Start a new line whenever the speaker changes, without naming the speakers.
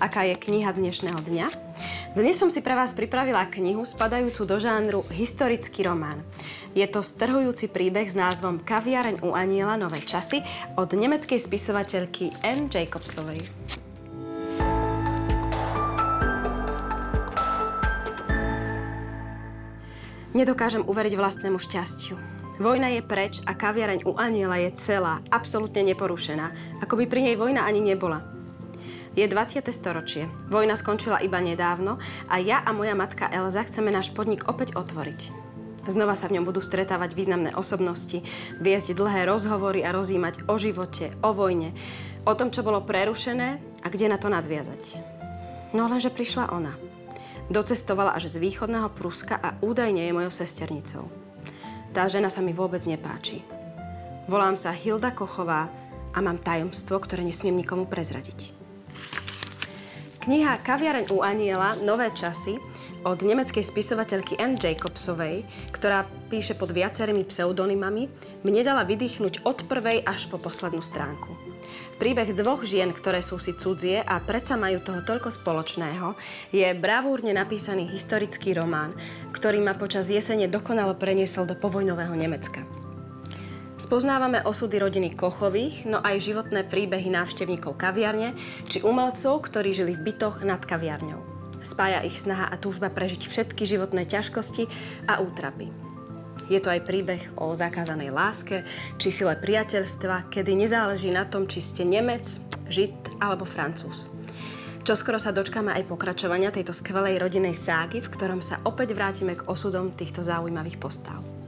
aká je kniha dnešného dňa. Dnes som si pre vás pripravila knihu spadajúcu do žánru historický román. Je to strhujúci príbeh s názvom Kaviareň u aniela Nové časy od nemeckej spisovateľky Anne Jacobsovej. Nedokážem uveriť vlastnému šťastiu. Vojna je preč a kaviareň u aniela je celá, absolútne neporušená, ako by pri nej vojna ani nebola. Je 20. storočie. Vojna skončila iba nedávno a ja a moja matka Elza chceme náš podnik opäť otvoriť. Znova sa v ňom budú stretávať významné osobnosti, viesť dlhé rozhovory a rozímať o živote, o vojne, o tom, čo bolo prerušené a kde na to nadviazať. No lenže prišla ona. Docestovala až z východného Pruska a údajne je mojou sesternicou. Tá žena sa mi vôbec nepáči. Volám sa Hilda Kochová a mám tajomstvo, ktoré nesmiem nikomu prezradiť. Kniha Kaviareň u Aniela Nové časy od nemeckej spisovateľky Anne Jacobsovej, ktorá píše pod viacerými pseudonymami, mne dala vydýchnuť od prvej až po poslednú stránku. Príbeh dvoch žien, ktoré sú si cudzie a predsa majú toho toľko spoločného, je bravúrne napísaný historický román, ktorý ma počas jesene dokonalo preniesol do povojnového Nemecka. Spoznávame osudy rodiny Kochových, no aj životné príbehy návštevníkov kaviarne či umelcov, ktorí žili v bytoch nad kaviarňou. Spája ich snaha a túžba prežiť všetky životné ťažkosti a útrapy. Je to aj príbeh o zakázanej láske či sile priateľstva, kedy nezáleží na tom, či ste Nemec, Žid alebo Francúz. Čoskoro sa dočkáme aj pokračovania tejto skvelej rodinej ságy, v ktorom sa opäť vrátime k osudom týchto zaujímavých postav.